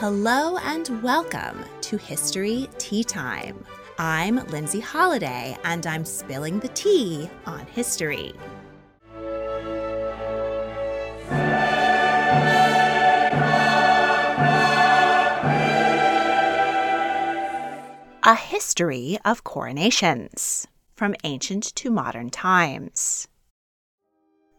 Hello and welcome to History Tea Time. I'm Lindsay Holiday and I'm spilling the tea on history. A History of Coronations from Ancient to Modern Times.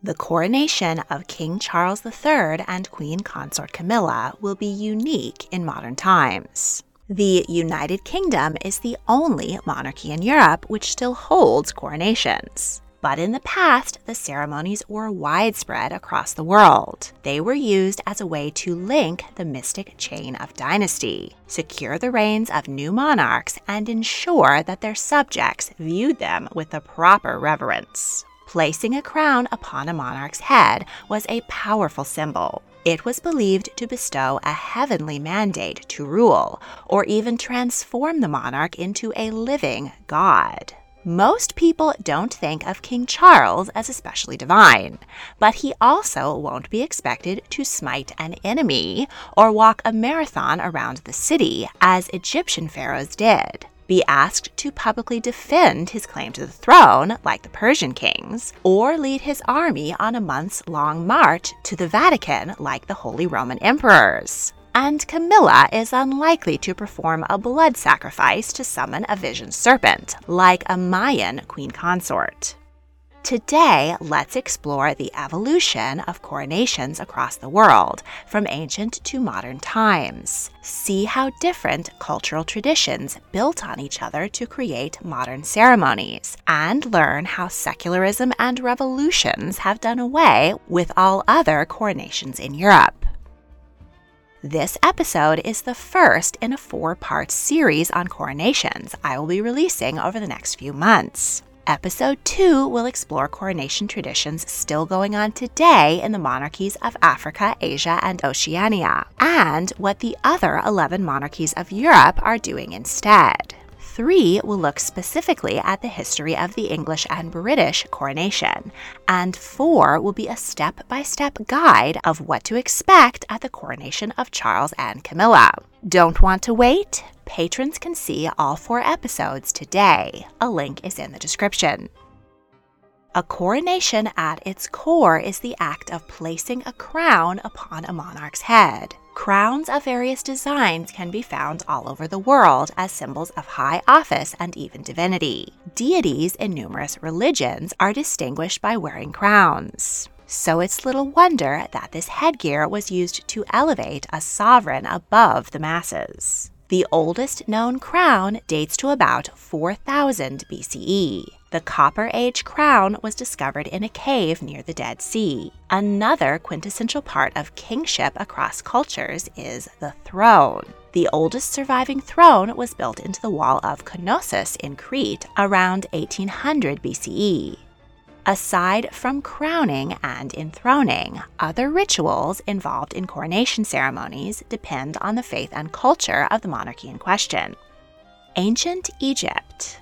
The coronation of King Charles III and Queen Consort Camilla will be unique in modern times. The United Kingdom is the only monarchy in Europe which still holds coronations. But in the past, the ceremonies were widespread across the world. They were used as a way to link the mystic chain of dynasty, secure the reigns of new monarchs, and ensure that their subjects viewed them with the proper reverence. Placing a crown upon a monarch's head was a powerful symbol. It was believed to bestow a heavenly mandate to rule, or even transform the monarch into a living god. Most people don't think of King Charles as especially divine, but he also won't be expected to smite an enemy or walk a marathon around the city as Egyptian pharaohs did, be asked to publicly defend his claim to the throne, like the Persian kings, or lead his army on a months long march to the Vatican, like the Holy Roman emperors and Camilla is unlikely to perform a blood sacrifice to summon a vision serpent, like a Mayan queen consort. Today, let's explore the evolution of coronations across the world, from ancient to modern times. See how different cultural traditions built on each other to create modern ceremonies, and learn how secularism and revolutions have done away with all other coronations in Europe. This episode is the first in a four part series on coronations I will be releasing over the next few months. Episode 2 will explore coronation traditions still going on today in the monarchies of Africa, Asia, and Oceania, and what the other 11 monarchies of Europe are doing instead. 3 will look specifically at the history of the English and British coronation, and 4 will be a step by step guide of what to expect at the coronation of Charles and Camilla. Don't want to wait? Patrons can see all four episodes today. A link is in the description. A coronation at its core is the act of placing a crown upon a monarch's head. Crowns of various designs can be found all over the world as symbols of high office and even divinity. Deities in numerous religions are distinguished by wearing crowns. So it's little wonder that this headgear was used to elevate a sovereign above the masses. The oldest known crown dates to about 4000 BCE. The Copper Age crown was discovered in a cave near the Dead Sea. Another quintessential part of kingship across cultures is the throne. The oldest surviving throne was built into the wall of Knossos in Crete around 1800 BCE. Aside from crowning and enthroning, other rituals involved in coronation ceremonies depend on the faith and culture of the monarchy in question. Ancient Egypt.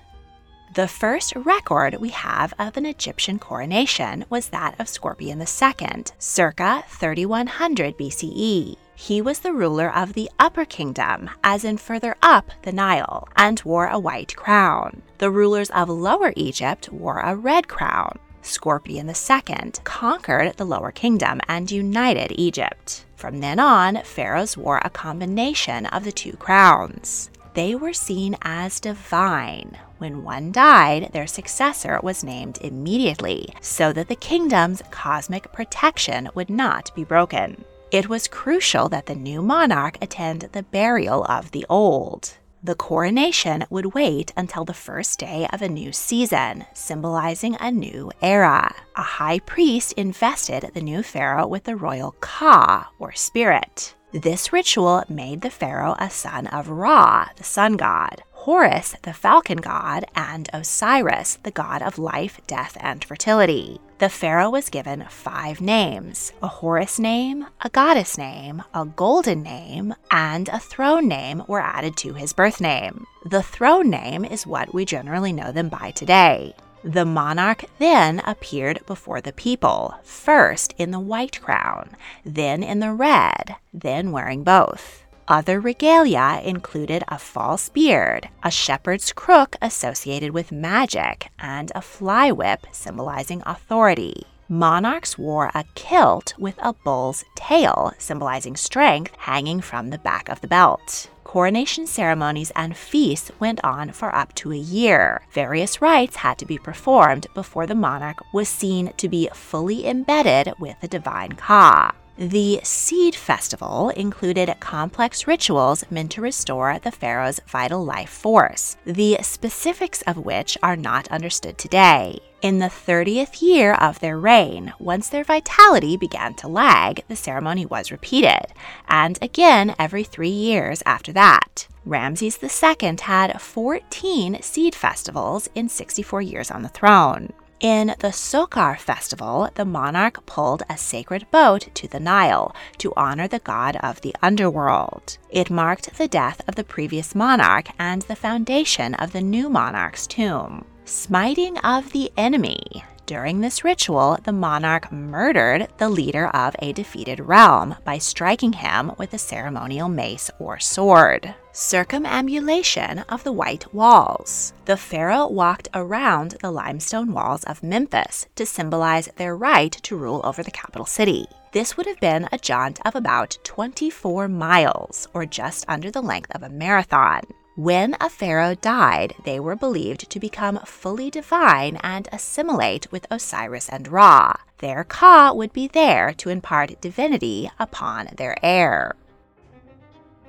The first record we have of an Egyptian coronation was that of Scorpion II, circa 3100 BCE. He was the ruler of the Upper Kingdom, as in further up the Nile, and wore a white crown. The rulers of Lower Egypt wore a red crown. Scorpion II conquered the lower kingdom and united Egypt. From then on, pharaohs wore a combination of the two crowns. They were seen as divine. When one died, their successor was named immediately so that the kingdom's cosmic protection would not be broken. It was crucial that the new monarch attend the burial of the old. The coronation would wait until the first day of a new season, symbolizing a new era. A high priest invested the new pharaoh with the royal Ka, or spirit. This ritual made the pharaoh a son of Ra, the sun god, Horus, the falcon god, and Osiris, the god of life, death, and fertility. The pharaoh was given five names a Horus name, a goddess name, a golden name, and a throne name were added to his birth name. The throne name is what we generally know them by today. The monarch then appeared before the people, first in the white crown, then in the red, then wearing both. Other regalia included a false beard, a shepherd's crook associated with magic, and a fly whip symbolizing authority. Monarchs wore a kilt with a bull's tail, symbolizing strength, hanging from the back of the belt coronation ceremonies and feasts went on for up to a year. Various rites had to be performed before the monarch was seen to be fully embedded with the divine Ka. The Sed Festival included complex rituals meant to restore the pharaoh's vital life force, the specifics of which are not understood today. In the 30th year of their reign, once their vitality began to lag, the ceremony was repeated, and again every three years after that. Ramses II had 14 Sed festivals in 64 years on the throne. In the Sokar festival, the monarch pulled a sacred boat to the Nile to honor the god of the underworld. It marked the death of the previous monarch and the foundation of the new monarch's tomb. Smiting of the enemy. During this ritual, the monarch murdered the leader of a defeated realm by striking him with a ceremonial mace or sword. Circumambulation of the White Walls. The pharaoh walked around the limestone walls of Memphis to symbolize their right to rule over the capital city. This would have been a jaunt of about 24 miles, or just under the length of a marathon. When a pharaoh died, they were believed to become fully divine and assimilate with Osiris and Ra. Their Ka would be there to impart divinity upon their heir.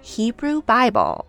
Hebrew Bible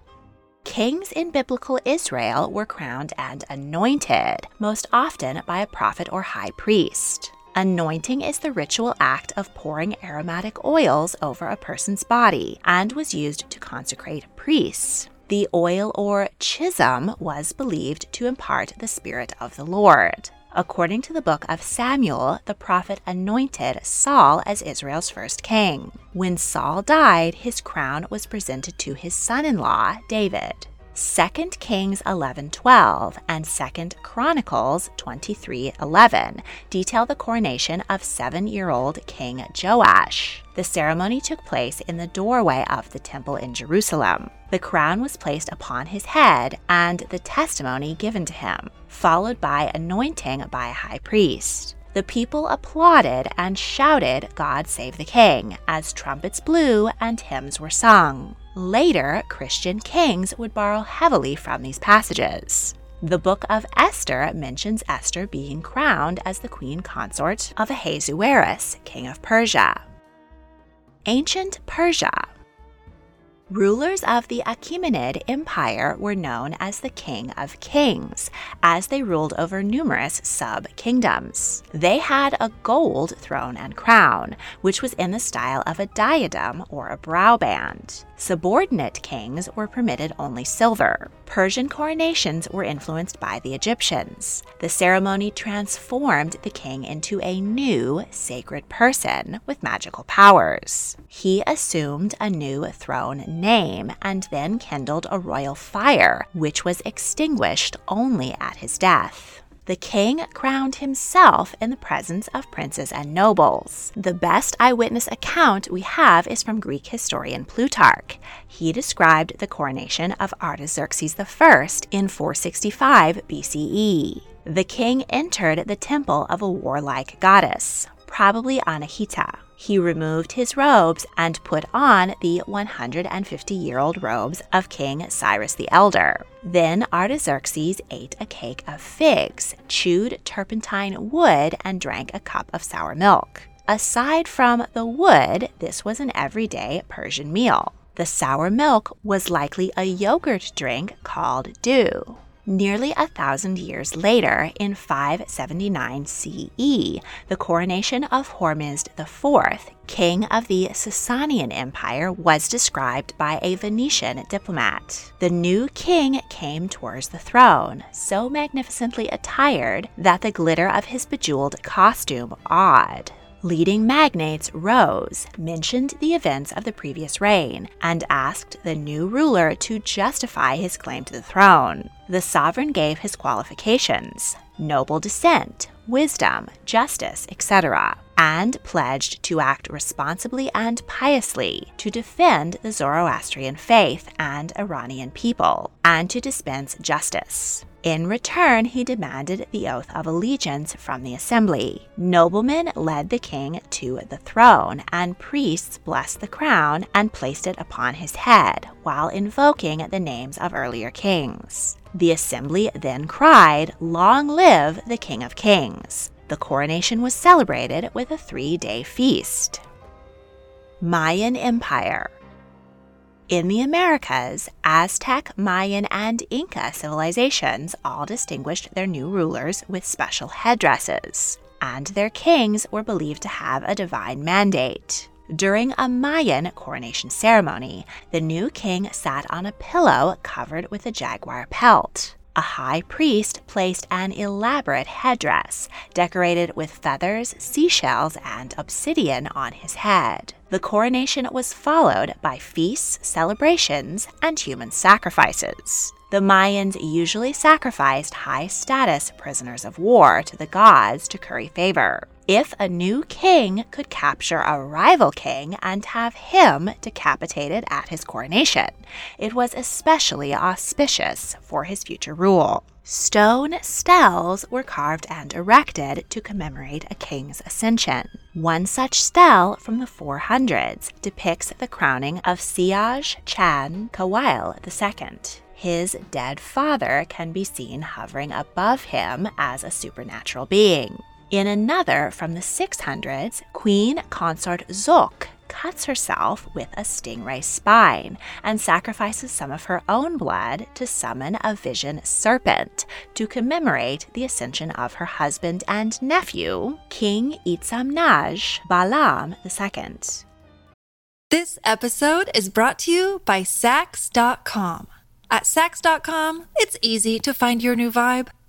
Kings in biblical Israel were crowned and anointed, most often by a prophet or high priest. Anointing is the ritual act of pouring aromatic oils over a person's body and was used to consecrate priests. The oil or chrism was believed to impart the Spirit of the Lord. According to the book of Samuel, the prophet anointed Saul as Israel's first king. When Saul died, his crown was presented to his son in law, David. 2 Kings 11:12 and 2 Chronicles 23:11 detail the coronation of 7-year-old King Joash. The ceremony took place in the doorway of the temple in Jerusalem. The crown was placed upon his head and the testimony given to him, followed by anointing by a high priest. The people applauded and shouted, God save the king, as trumpets blew and hymns were sung. Later, Christian kings would borrow heavily from these passages. The book of Esther mentions Esther being crowned as the queen consort of Ahasuerus, king of Persia. Ancient Persia Rulers of the Achaemenid Empire were known as the King of Kings, as they ruled over numerous sub kingdoms. They had a gold throne and crown, which was in the style of a diadem or a brow band. Subordinate kings were permitted only silver. Persian coronations were influenced by the Egyptians. The ceremony transformed the king into a new sacred person with magical powers. He assumed a new throne name and then kindled a royal fire, which was extinguished only at his death the king crowned himself in the presence of princes and nobles. The best eyewitness account we have is from Greek historian Plutarch. He described the coronation of Artaxerxes I in 465 BCE. The king entered the temple of a warlike goddess, probably Anahita. He removed his robes and put on the 150 year old robes of King Cyrus the Elder. Then Artaxerxes ate a cake of figs, chewed turpentine wood, and drank a cup of sour milk. Aside from the wood, this was an everyday Persian meal. The sour milk was likely a yogurt drink called dew. Nearly a thousand years later, in 579 CE, the coronation of Hormizd IV, king of the Sasanian Empire, was described by a Venetian diplomat. The new king came towards the throne, so magnificently attired that the glitter of his bejeweled costume awed leading magnates rose, mentioned the events of the previous reign, and asked the new ruler to justify his claim to the throne. The sovereign gave his qualifications noble descent, wisdom, justice, etc., and pledged to act responsibly and piously to defend the Zoroastrian faith and Iranian people, and to dispense justice. In return, he demanded the oath of allegiance from the assembly. Noblemen led the king to the throne, and priests blessed the crown and placed it upon his head while invoking the names of earlier kings. The assembly then cried, Long live the King of Kings! The coronation was celebrated with a three day feast. Mayan Empire in the Americas, Aztec, Mayan, and Inca civilizations all distinguished their new rulers with special headdresses, and their kings were believed to have a divine mandate. During a Mayan coronation ceremony, the new king sat on a pillow covered with a jaguar pelt a high priest placed an elaborate headdress decorated with feathers, seashells, and obsidian on his head. The coronation was followed by feasts, celebrations, and human sacrifices. The Mayans usually sacrificed high status prisoners of war to the gods to curry favor if a new king could capture a rival king and have him decapitated at his coronation. It was especially auspicious for his future rule. Stone stels were carved and erected to commemorate a king's ascension. One such stel from the 400s depicts the crowning of Siyaj Chan K'awiil II. His dead father can be seen hovering above him as a supernatural being. In another from the 600s, Queen Consort Zok cuts herself with a stingray spine and sacrifices some of her own blood to summon a vision serpent to commemorate the ascension of her husband and nephew, King Itzamnaj Balam II. This episode is brought to you by Saks.com. At Saks.com, it's easy to find your new vibe.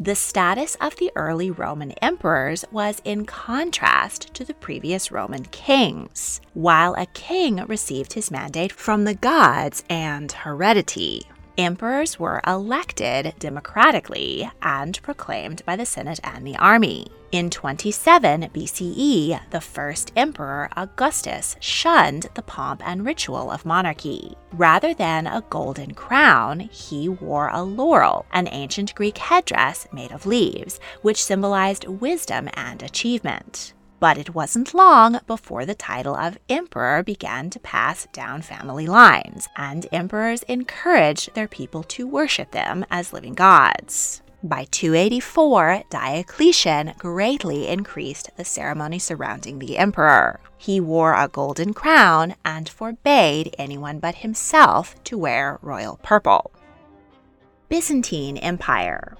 the status of the early Roman emperors was in contrast to the previous Roman kings. While a king received his mandate from the gods and heredity, emperors were elected democratically and proclaimed by the Senate and the army. In 27 BCE, the first emperor, Augustus, shunned the pomp and ritual of monarchy. Rather than a golden crown, he wore a laurel, an ancient Greek headdress made of leaves, which symbolized wisdom and achievement. But it wasn't long before the title of emperor began to pass down family lines, and emperors encouraged their people to worship them as living gods. By 284, Diocletian greatly increased the ceremony surrounding the emperor. He wore a golden crown and forbade anyone but himself to wear royal purple. Byzantine Empire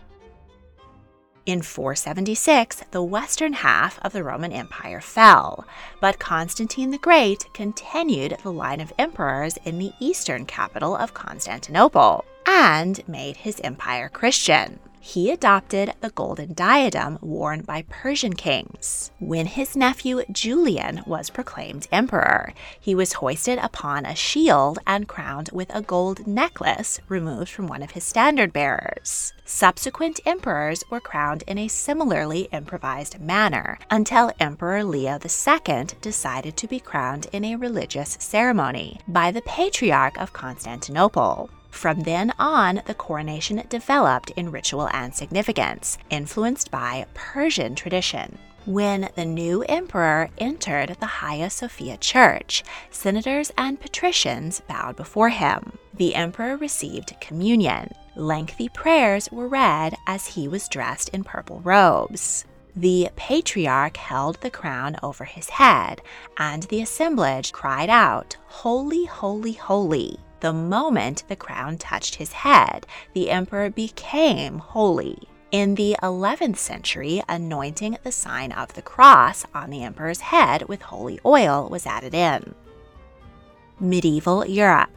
in 476, the western half of the Roman Empire fell, but Constantine the Great continued the line of emperors in the eastern capital of Constantinople and made his empire Christian he adopted the golden diadem worn by Persian kings. When his nephew Julian was proclaimed emperor, he was hoisted upon a shield and crowned with a gold necklace removed from one of his standard bearers. Subsequent emperors were crowned in a similarly improvised manner until Emperor Leo II decided to be crowned in a religious ceremony by the Patriarch of Constantinople. From then on, the coronation developed in ritual and significance, influenced by Persian tradition. When the new emperor entered the Hagia Sophia Church, senators and patricians bowed before him. The emperor received communion. Lengthy prayers were read as he was dressed in purple robes. The patriarch held the crown over his head, and the assemblage cried out, Holy, holy, holy. The moment the crown touched his head, the emperor became holy. In the 11th century, anointing the sign of the cross on the emperor's head with holy oil was added in. Medieval Europe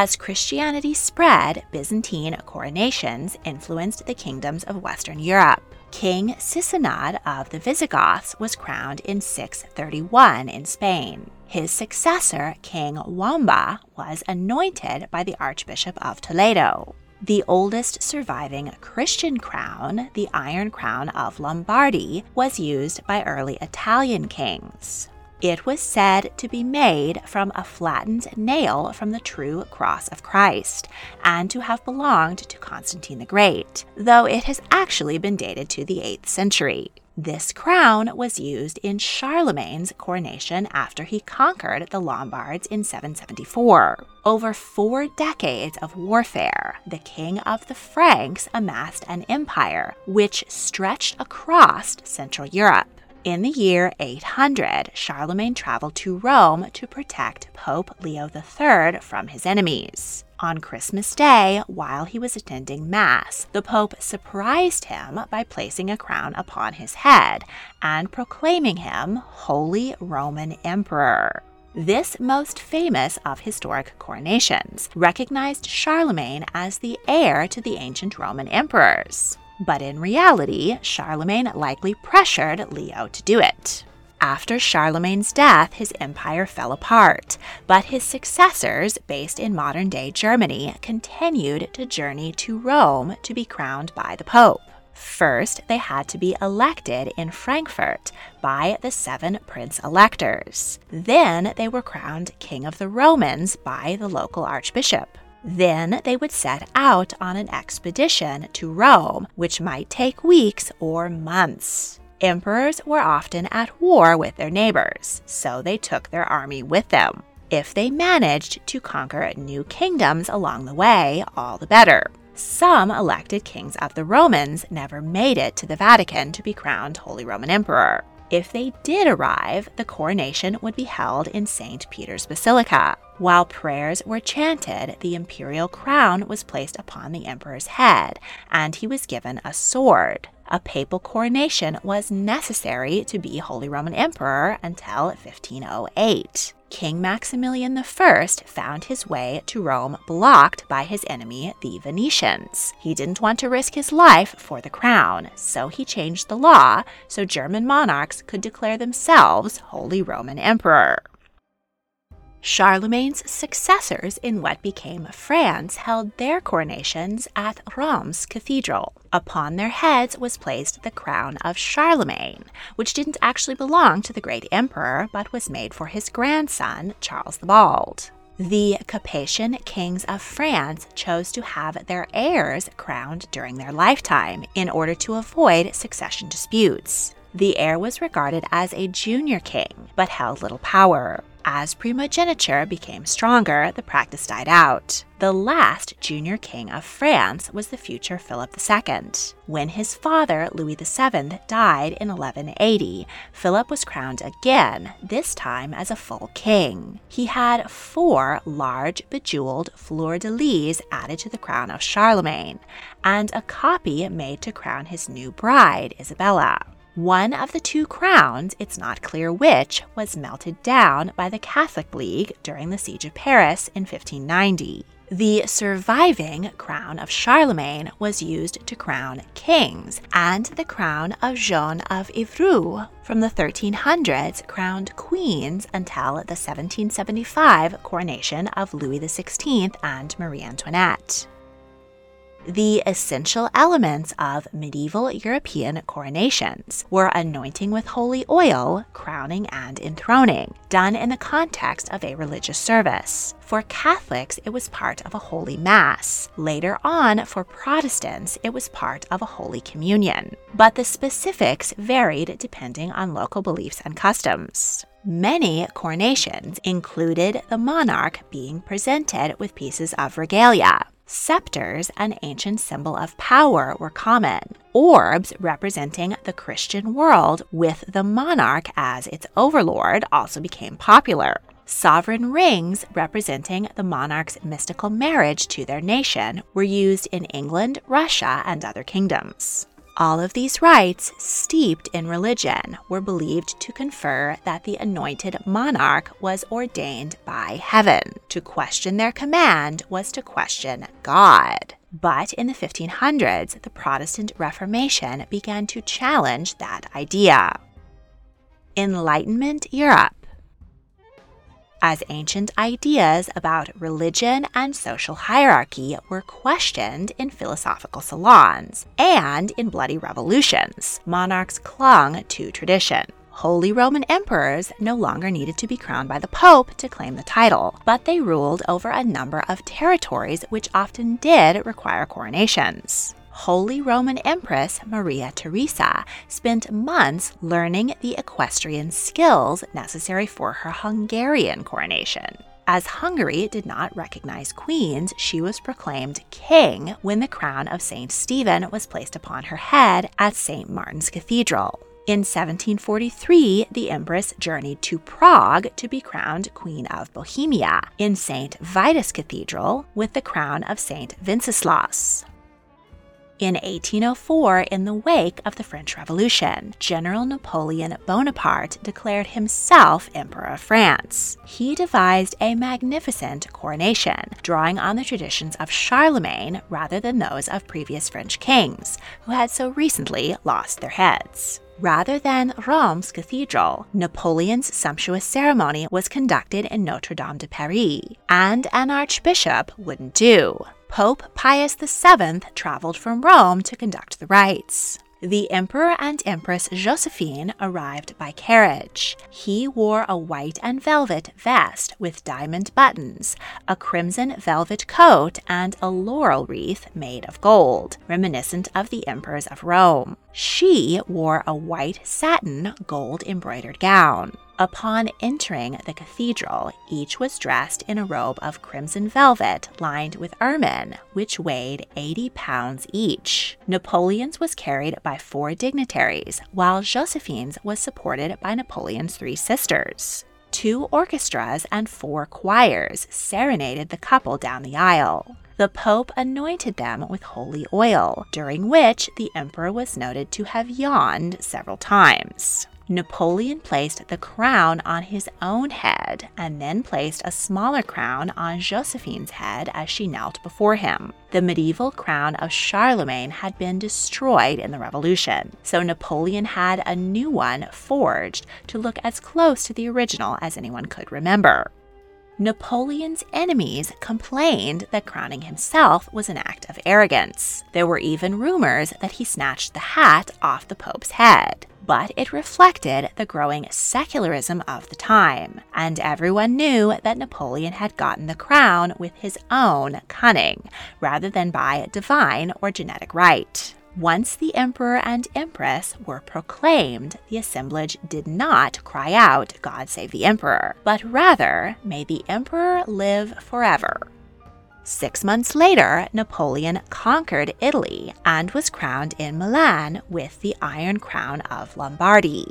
as Christianity spread, Byzantine coronations influenced the kingdoms of Western Europe. King Sisenand of the Visigoths was crowned in 631 in Spain. His successor, King Wamba, was anointed by the Archbishop of Toledo. The oldest surviving Christian crown, the Iron Crown of Lombardy, was used by early Italian kings. It was said to be made from a flattened nail from the true cross of Christ, and to have belonged to Constantine the Great, though it has actually been dated to the 8th century. This crown was used in Charlemagne's coronation after he conquered the Lombards in 774. Over four decades of warfare, the king of the Franks amassed an empire which stretched across Central Europe. In the year 800, Charlemagne traveled to Rome to protect Pope Leo III from his enemies. On Christmas Day, while he was attending Mass, the Pope surprised him by placing a crown upon his head and proclaiming him Holy Roman Emperor. This most famous of historic coronations recognized Charlemagne as the heir to the ancient Roman emperors. But in reality, Charlemagne likely pressured Leo to do it. After Charlemagne's death, his empire fell apart, but his successors, based in modern day Germany, continued to journey to Rome to be crowned by the Pope. First, they had to be elected in Frankfurt by the seven prince electors. Then they were crowned King of the Romans by the local archbishop. Then they would set out on an expedition to Rome, which might take weeks or months. Emperors were often at war with their neighbors, so they took their army with them. If they managed to conquer new kingdoms along the way, all the better. Some elected kings of the Romans never made it to the Vatican to be crowned Holy Roman Emperor. If they did arrive, the coronation would be held in St. Peter's Basilica. While prayers were chanted, the imperial crown was placed upon the emperor's head, and he was given a sword. A papal coronation was necessary to be Holy Roman Emperor until 1508. King Maximilian I found his way to Rome blocked by his enemy, the Venetians. He didn't want to risk his life for the crown, so he changed the law so German monarchs could declare themselves Holy Roman Emperor. Charlemagne's successors in what became France held their coronations at Reims Cathedral. Upon their heads was placed the crown of Charlemagne, which didn't actually belong to the great emperor but was made for his grandson, Charles the Bald. The Capetian kings of France chose to have their heirs crowned during their lifetime in order to avoid succession disputes. The heir was regarded as a junior king, but held little power. As primogeniture became stronger, the practice died out. The last junior king of France was the future Philip II. When his father, Louis VII, died in 1180, Philip was crowned again, this time as a full king. He had four large bejeweled fleur de lis added to the crown of Charlemagne, and a copy made to crown his new bride, Isabella. One of the two crowns, it's not clear which, was melted down by the Catholic League during the Siege of Paris in 1590. The surviving crown of Charlemagne was used to crown kings, and the crown of Joan of Evreux from the 1300s crowned queens until the 1775 coronation of Louis XVI and Marie Antoinette the essential elements of medieval European coronations were anointing with holy oil, crowning, and enthroning, done in the context of a religious service. For Catholics, it was part of a holy mass. Later on, for Protestants, it was part of a holy communion. But the specifics varied depending on local beliefs and customs. Many coronations included the monarch being presented with pieces of regalia, Scepters, an ancient symbol of power, were common. Orbs, representing the Christian world with the monarch as its overlord, also became popular. Sovereign rings, representing the monarch's mystical marriage to their nation, were used in England, Russia, and other kingdoms. All of these rites, steeped in religion, were believed to confer that the anointed monarch was ordained by heaven. To question their command was to question God. But in the 1500s, the Protestant Reformation began to challenge that idea. Enlightenment Europe as ancient ideas about religion and social hierarchy were questioned in philosophical salons and in bloody revolutions. Monarchs clung to tradition. Holy Roman emperors no longer needed to be crowned by the Pope to claim the title, but they ruled over a number of territories which often did require coronations. Holy Roman Empress Maria Theresa spent months learning the equestrian skills necessary for her Hungarian coronation. As Hungary did not recognize queens, she was proclaimed king when the crown of St. Stephen was placed upon her head at St. Martin's Cathedral. In 1743, the Empress journeyed to Prague to be crowned Queen of Bohemia in St. Vitus Cathedral with the crown of St. Wenceslaus. In 1804, in the wake of the French Revolution, General Napoleon Bonaparte declared himself Emperor of France. He devised a magnificent coronation, drawing on the traditions of Charlemagne rather than those of previous French kings, who had so recently lost their heads. Rather than Reims Cathedral, Napoleon's sumptuous ceremony was conducted in Notre Dame de Paris, and an archbishop wouldn't do. Pope Pius VII traveled from Rome to conduct the rites. The Emperor and Empress Josephine arrived by carriage. He wore a white and velvet vest with diamond buttons, a crimson velvet coat, and a laurel wreath made of gold, reminiscent of the emperors of Rome. She wore a white satin gold embroidered gown. Upon entering the cathedral, each was dressed in a robe of crimson velvet lined with ermine, which weighed 80 pounds each. Napoleon's was carried by four dignitaries, while Josephine's was supported by Napoleon's three sisters. Two orchestras and four choirs serenaded the couple down the aisle the Pope anointed them with holy oil, during which the emperor was noted to have yawned several times. Napoleon placed the crown on his own head and then placed a smaller crown on Josephine's head as she knelt before him. The medieval crown of Charlemagne had been destroyed in the Revolution, so Napoleon had a new one forged to look as close to the original as anyone could remember. Napoleon's enemies complained that crowning himself was an act of arrogance. There were even rumors that he snatched the hat off the Pope's head but it reflected the growing secularism of the time, and everyone knew that Napoleon had gotten the crown with his own cunning, rather than by divine or genetic right. Once the emperor and empress were proclaimed, the assemblage did not cry out, God save the emperor, but rather, May the emperor live forever. Six months later, Napoleon conquered Italy and was crowned in Milan with the Iron Crown of Lombardy.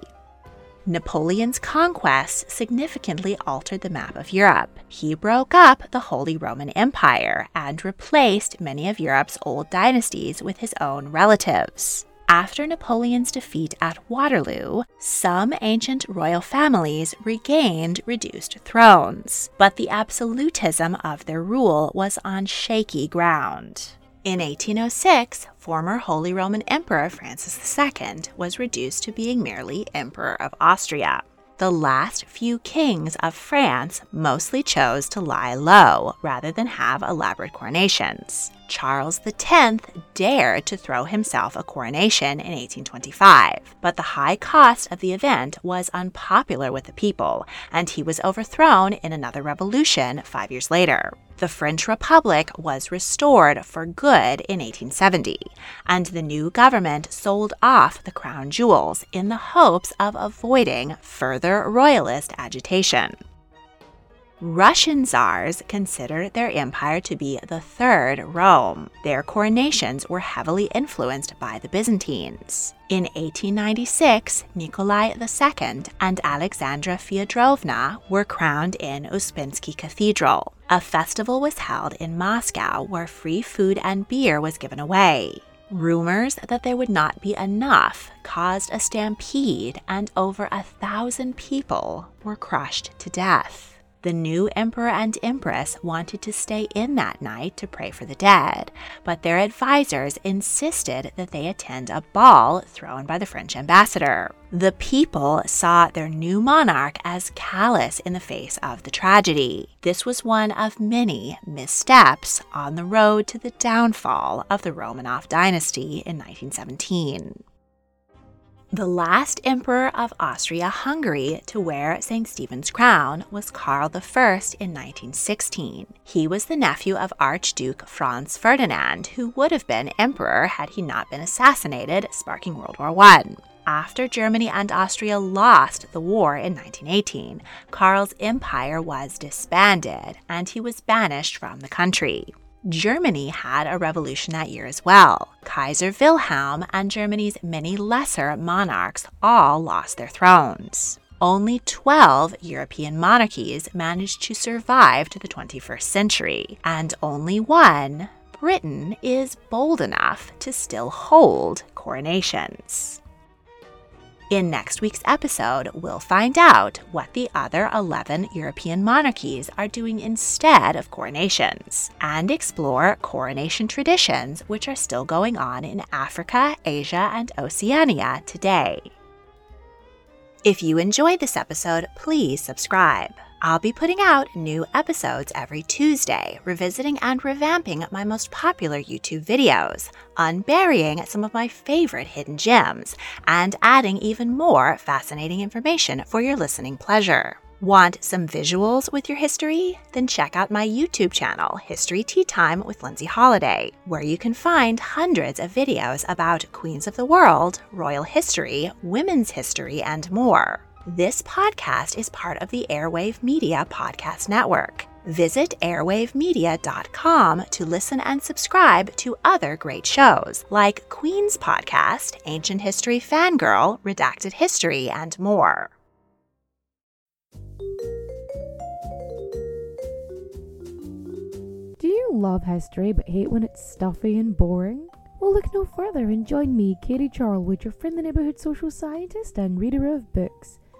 Napoleon's conquests significantly altered the map of Europe. He broke up the Holy Roman Empire and replaced many of Europe's old dynasties with his own relatives. After Napoleon's defeat at Waterloo, some ancient royal families regained reduced thrones, but the absolutism of their rule was on shaky ground. In 1806, former Holy Roman Emperor Francis II was reduced to being merely Emperor of Austria. The last few kings of France mostly chose to lie low rather than have elaborate coronations. Charles X dared to throw himself a coronation in 1825, but the high cost of the event was unpopular with the people, and he was overthrown in another revolution five years later. The French Republic was restored for good in 1870, and the new government sold off the crown jewels in the hopes of avoiding further royalist agitation. Russian czars considered their empire to be the third Rome. Their coronations were heavily influenced by the Byzantines. In 1896, Nikolai II and Alexandra Feodorovna were crowned in Uspensky Cathedral. A festival was held in Moscow where free food and beer was given away. Rumors that there would not be enough caused a stampede, and over a thousand people were crushed to death. The new emperor and empress wanted to stay in that night to pray for the dead, but their advisors insisted that they attend a ball thrown by the French ambassador. The people saw their new monarch as callous in the face of the tragedy. This was one of many missteps on the road to the downfall of the Romanov dynasty in 1917. The last emperor of Austria Hungary to wear St. Stephen's crown was Karl I in 1916. He was the nephew of Archduke Franz Ferdinand, who would have been emperor had he not been assassinated, sparking World War I. After Germany and Austria lost the war in 1918, Karl's empire was disbanded and he was banished from the country. Germany had a revolution that year as well. Kaiser Wilhelm and Germany's many lesser monarchs all lost their thrones. Only 12 European monarchies managed to survive to the 21st century, and only one, Britain, is bold enough to still hold coronations. In next week's episode, we'll find out what the other 11 European monarchies are doing instead of coronations and explore coronation traditions which are still going on in Africa, Asia, and Oceania today. If you enjoyed this episode, please subscribe. I'll be putting out new episodes every Tuesday, revisiting and revamping my most popular YouTube videos, unburying some of my favorite hidden gems, and adding even more fascinating information for your listening pleasure. Want some visuals with your history? Then check out my YouTube channel, History Tea Time with Lindsay Holiday, where you can find hundreds of videos about queens of the world, royal history, women's history, and more. This podcast is part of the Airwave Media Podcast Network. Visit airwavemedia.com to listen and subscribe to other great shows like Queen's Podcast, Ancient History Fangirl, Redacted History, and more. Do you love history but hate when it's stuffy and boring? Well, look no further and join me, Katie Charlwood, your friendly neighbourhood social scientist and reader of books